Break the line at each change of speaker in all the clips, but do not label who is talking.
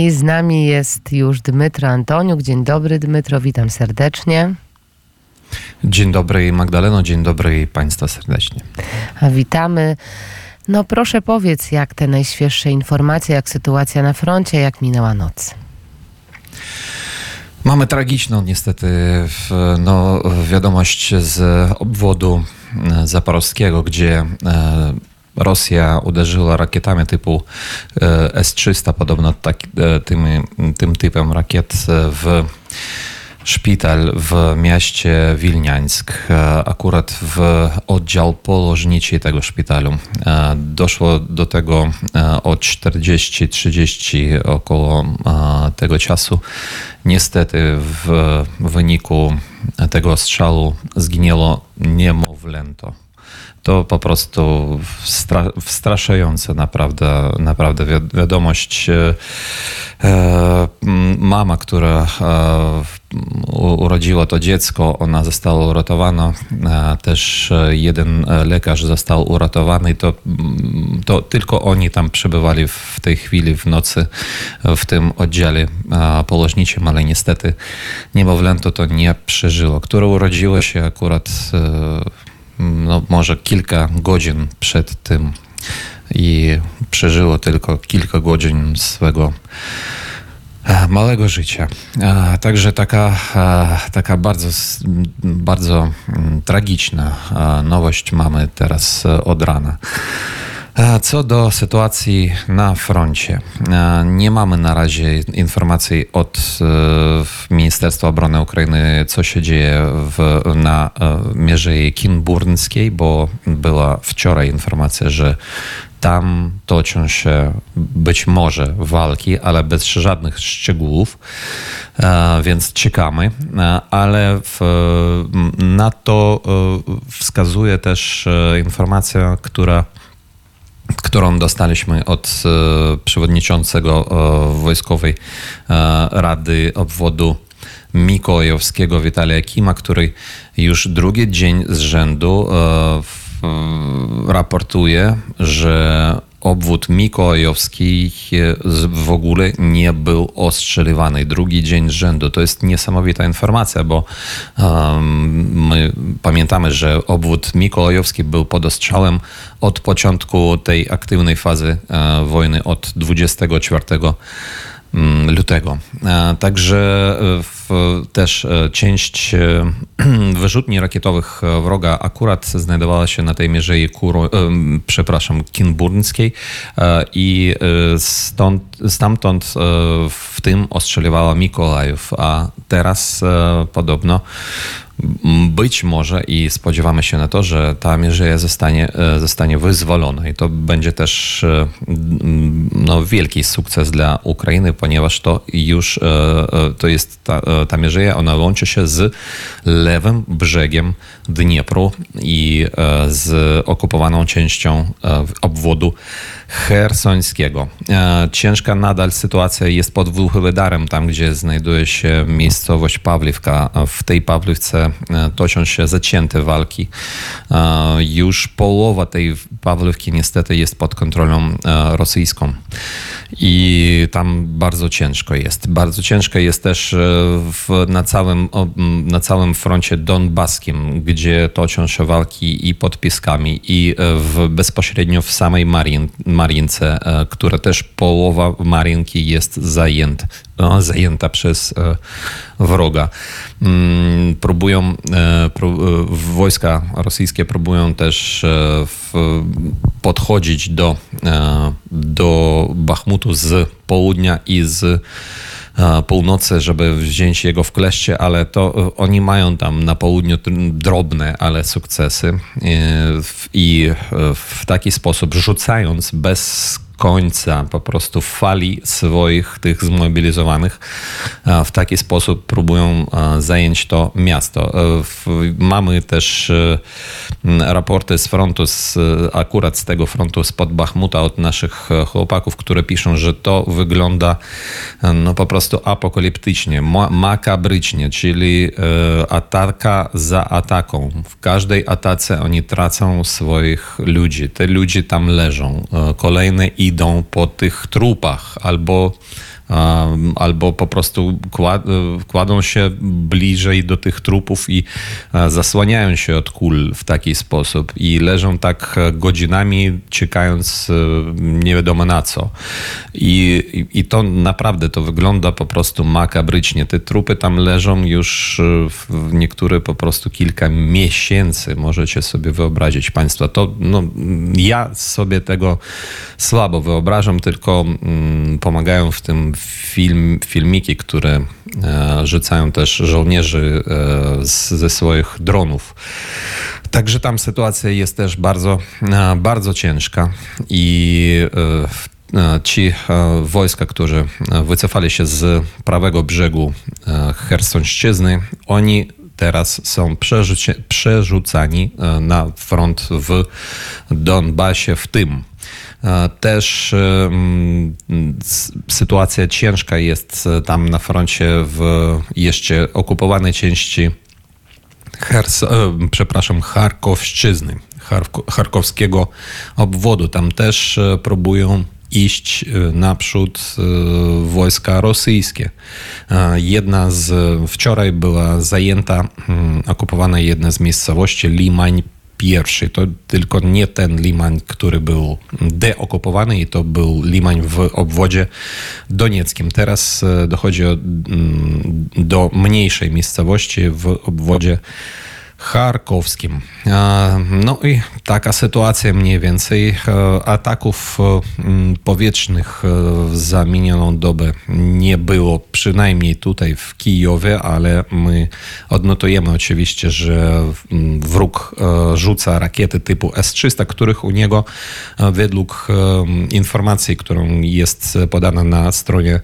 I z nami jest już Dmytro Antoniuk. Dzień dobry, Dmytro, witam serdecznie.
Dzień dobry Magdaleno, dzień dobry Państwa serdecznie.
A witamy. No proszę powiedz, jak te najświeższe informacje, jak sytuacja na froncie, jak minęła noc?
Mamy tragiczną niestety no, wiadomość z obwodu zaporowskiego, gdzie e, Rosja uderzyła rakietami typu e, S-300, podobno tak, e, tym, tym typem rakiet w szpital w mieście Wilniańsk, akurat w oddział położniczy tego szpitalu. Doszło do tego o 40-30 około tego czasu. Niestety w wyniku tego strzału zginęło niemowlęto to po prostu wstra wstraszające naprawdę, naprawdę wiadomość. E, e, mama, która e, urodziła to dziecko, ona została uratowana. Też jeden lekarz został uratowany. To, to tylko oni tam przebywali w tej chwili, w nocy, w tym oddziale położniczym, ale niestety niemowlęto to nie przeżyło, które urodziło się akurat no, może kilka godzin przed tym i przeżyło tylko kilka godzin swego e, małego życia. Także taka, taka bardzo, bardzo mm, tragiczna nowość mamy teraz e, od rana. Co do sytuacji na froncie, nie mamy na razie informacji od e, Ministerstwa Obrony Ukrainy, co się dzieje w, na e, mierzei kinburńskiej, bo była wczoraj informacja, że tam toczą się być może walki, ale bez żadnych szczegółów, e, więc czekamy. Ale w, na to wskazuje też informacja, która którą dostaliśmy od e, przewodniczącego e, Wojskowej e, Rady Obwodu Mikołajowskiego Witalia Kima, który już drugi dzień z rzędu raportuje, że obwód mikołajowski w ogóle nie był ostrzeliwany. Drugi dzień rzędu. To jest niesamowita informacja, bo um, my pamiętamy, że obwód mikołajowski był pod ostrzałem od początku tej aktywnej fazy uh, wojny, od 24 Mm, lutego. E, także e, też e, część wyrzutni rakietowych wroga akurat znajdowała się na tej mierzei Kuro, przepraszam, i stąd, stamtąd w tym ostrzeliwała Mikołajów, a teraz podobno być może i spodziewamy się na to, że ta mierzeja zostanie, e, zostanie wyzwolona i to będzie też e, no, wielki sukces dla Ukrainy, ponieważ to już e, to jest ta, ta mierzeja, ona łączy się z lewym brzegiem Dniepru i z okupowaną częścią obwodu hersońskiego. Ciężka nadal sytuacja jest pod Włochywedarem, tam gdzie znajduje się miejscowość Pawliwka. W tej Pawliwce toczą się zacięte walki. E, już połowa tej Pawlówki niestety jest pod kontrolą e, rosyjską i tam bardzo ciężko jest. Bardzo ciężko jest też w, na, całym, na całym froncie donbaskim, gdzie toczą się walki i pod Pieskami i w, bezpośrednio w samej Marin, Marince, która też połowa Marinki jest zajęta, zajęta przez wroga. Mm, próbują, e, e, wojska rosyjskie próbują też e, podchodzić do, do Bachmutu z południa i z północy, żeby wziąć jego w kleszcze, ale to oni mają tam na południu drobne, ale sukcesy i w taki sposób rzucając bez końca po prostu fali swoich tych zmobilizowanych w taki sposób próbują zająć to miasto. E, mamy też e, raporty z frontu, z, akurat z tego frontu spod Bachmuta od naszych chłopaków, które piszą, że to wygląda no po prostu apokaliptycznie, makabrycznie, czyli e, ataka za ataką. W każdej atace oni tracą swoich ludzi. Te ludzie tam leżą. Kolejne i idą po tych trupach albo albo po prostu kładą się bliżej do tych trupów i zasłaniają się od kul w taki sposób i leżą tak godzinami, czekając nie wiadomo na co. I, i to naprawdę to wygląda po prostu makabrycznie. Te trupy tam leżą już w niektóre po prostu kilka miesięcy. Możecie sobie wyobrazić Państwo. To no, ja sobie tego słabo wyobrażam, tylko mm, pomagają w tym film, filmiki, które e, rzucają też żołnierzy e, ze swoich dronów. Także tam sytuacja jest też bardzo, e, bardzo ciężka i ci wojska, którzy wycofali się z prawego brzegu Chersonszczyzny, oni teraz są przerzucani na front w Donbasie w tym. Też sytuacja ciężka jest tam na froncie w jeszcze okupowanej części Hers, przepraszam, Charkowszczyzny, charkowskiego obwodu. Tam też próbują iść naprzód wojska rosyjskie. Jedna z, wczoraj była zajęta, okupowana jedna z miejscowości Limań pierwszy. To tylko nie ten Limań, który był deokupowany i to był Limań w obwodzie donieckim. Teraz dochodzi do mniejszej miejscowości w obwodzie Charkowskim. No i taka sytuacja mniej więcej. Ataków powietrznych za minioną dobę nie było, przynajmniej tutaj w Kijowie, ale my odnotujemy oczywiście, że wróg rzuca rakiety typu S-300, których u niego według informacji, którą jest podana na stronie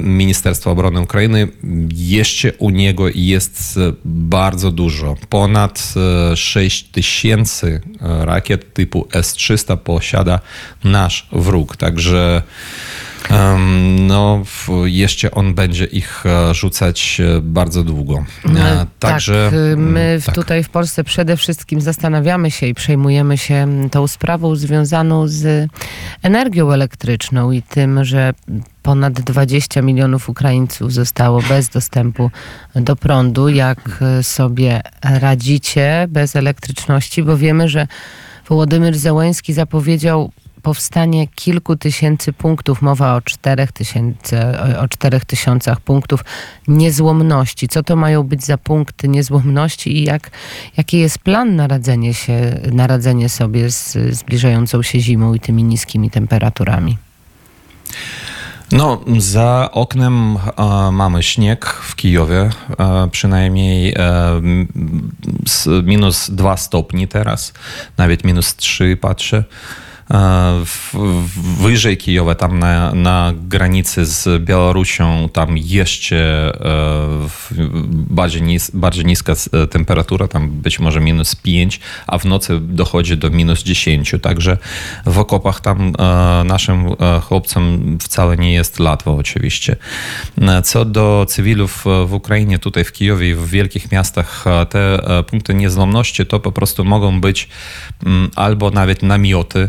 Ministerstwa Obrony Ukrainy, jeszcze u niego jest bardzo dużo dużo. Ponad 6 e, tysięcy e, rakiet typu S-300 posiada nasz wróg. Także no, jeszcze on będzie ich e, rzucać bardzo długo.
No, Także tak, my tak. tutaj w Polsce przede wszystkim zastanawiamy się i przejmujemy się tą sprawą związaną z energią elektryczną i tym, że ponad 20 milionów Ukraińców zostało bez dostępu do prądu. Jak sobie radzicie bez elektryczności? Bo wiemy, że Wołodymyr Zełęński zapowiedział powstanie kilku tysięcy punktów, mowa o czterech, tysięcy, o czterech tysiącach punktów niezłomności. Co to mają być za punkty niezłomności i jak, jaki jest plan na radzenie, się, na radzenie sobie z zbliżającą się zimą i tymi niskimi temperaturami?
No, za oknem e, mamy śnieg w Kijowie, e, przynajmniej e, minus 2 stopni teraz, nawet minus 3 patrzę. Wyżej Kijowa, tam na, na granicy z Białorusią, tam jeszcze bardziej, nis, bardziej niska temperatura, tam być może minus 5, a w nocy dochodzi do minus 10. Także w okopach tam naszym chłopcom wcale nie jest łatwo oczywiście. Co do cywilów w Ukrainie, tutaj w Kijowie i w wielkich miastach, te punkty niezłomności to po prostu mogą być albo nawet namioty,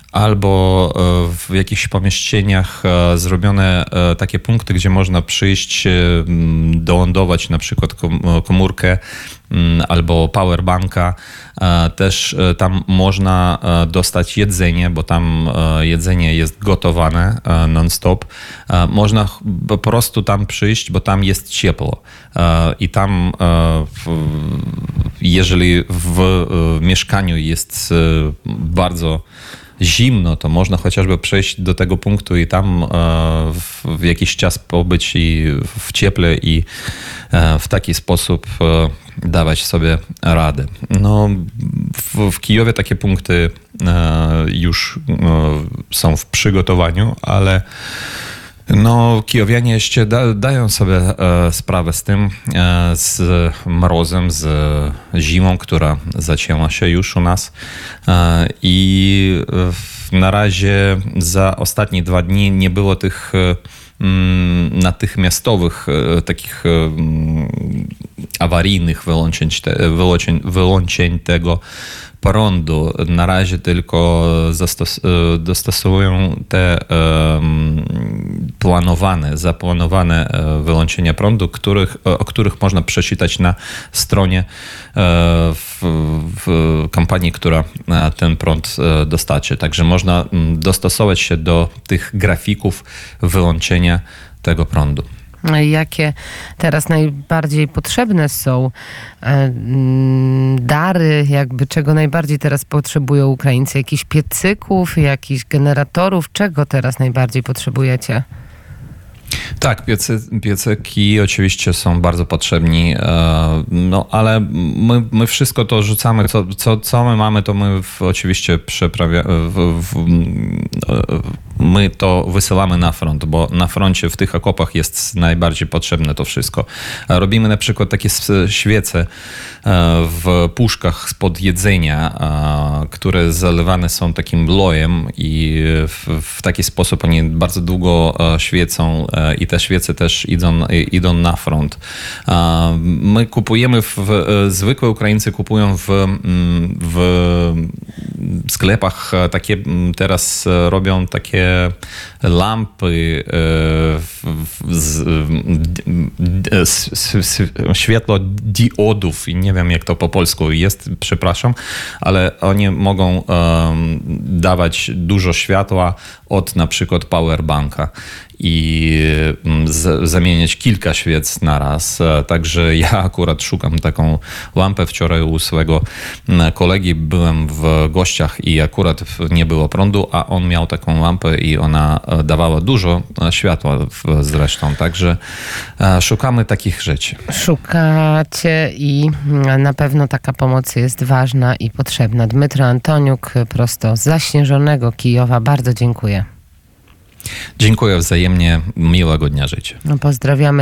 albo e, w jakichś pomieszczeniach e, zrobione e, takie punkty, gdzie można przyjść, dołądować na przykład komórkę albo powerbanka. Też tam można dostać jedzenie, bo tam jedzenie jest gotowane non-stop. Można po prostu tam przyjść, bo tam jest ciepło. I tam, jeżeli w mieszkaniu jest bardzo zimno, to można chociażby przejść do tego punktu i tam e, w jakiś czas pobyć i w cieple i e, w taki sposób e, dawać sobie radę. No, w, w Kijowie takie punkty już są w przygotowaniu, ale no, kijowianie jeszcze da, dają sobie e, sprawę z tym, e, z mrozem, z zimą, która zacięła się już u nas. E, I na razie za ostatnie dwa dni nie było tych mm, natychmiastowych, e, takich e, awaryjnych wyłączeń, wyłączeń, wyłączeń tego prądu. Na razie tylko dostosowują te planowane, zaplanowane e, wyłączenia prądu, których, o których można przeczytać na stronie e, w, w kompanii, która e, ten prąd e, dostarczy. Także można dostosować się do tych grafików wyłączenia tego prądu.
Jakie teraz najbardziej potrzebne są e, dary, jakby czego najbardziej teraz potrzebują Ukraińcy? Jakichś piecyków, jakichś generatorów? Czego teraz najbardziej potrzebujecie?
Tak, piecy, piecyki oczywiście są bardzo potrzebni, e, no ale my, my wszystko to rzucamy, co, co, co my mamy, to my w, oczywiście przeprawia, w, w, my to wysyłamy na front, bo na froncie w tych okopach jest najbardziej potrzebne to wszystko. Robimy na przykład takie świece e, w puszkach spod jedzenia, e, które zalewane są takim lojem i w, taki sposób oni bardzo długo świecą i te świece też idą, idą na front. My kupujemy, w, zwykłe Ukraińcy kupują w, w sklepach takie, teraz robią takie lampy światło diodów i nie wiem jak to po polsku jest, przepraszam, ale oni mogą dawać dużo światła od na przykład powerbanka i z, zamieniać kilka świec na raz. Także ja akurat szukam taką lampę. Wczoraj u swojego kolegi byłem w gościach i akurat nie było prądu, a on miał taką lampę i ona dawała dużo światła zresztą. Także szukamy takich rzeczy.
Szukacie i na pewno taka pomoc jest ważna i potrzebna. Dmytro Antoniuk, prosto z zaśnieżonego Kijowa. Bardzo dziękuję.
Dziękuję wzajemnie. Miłego dnia życia.
No, pozdrawiamy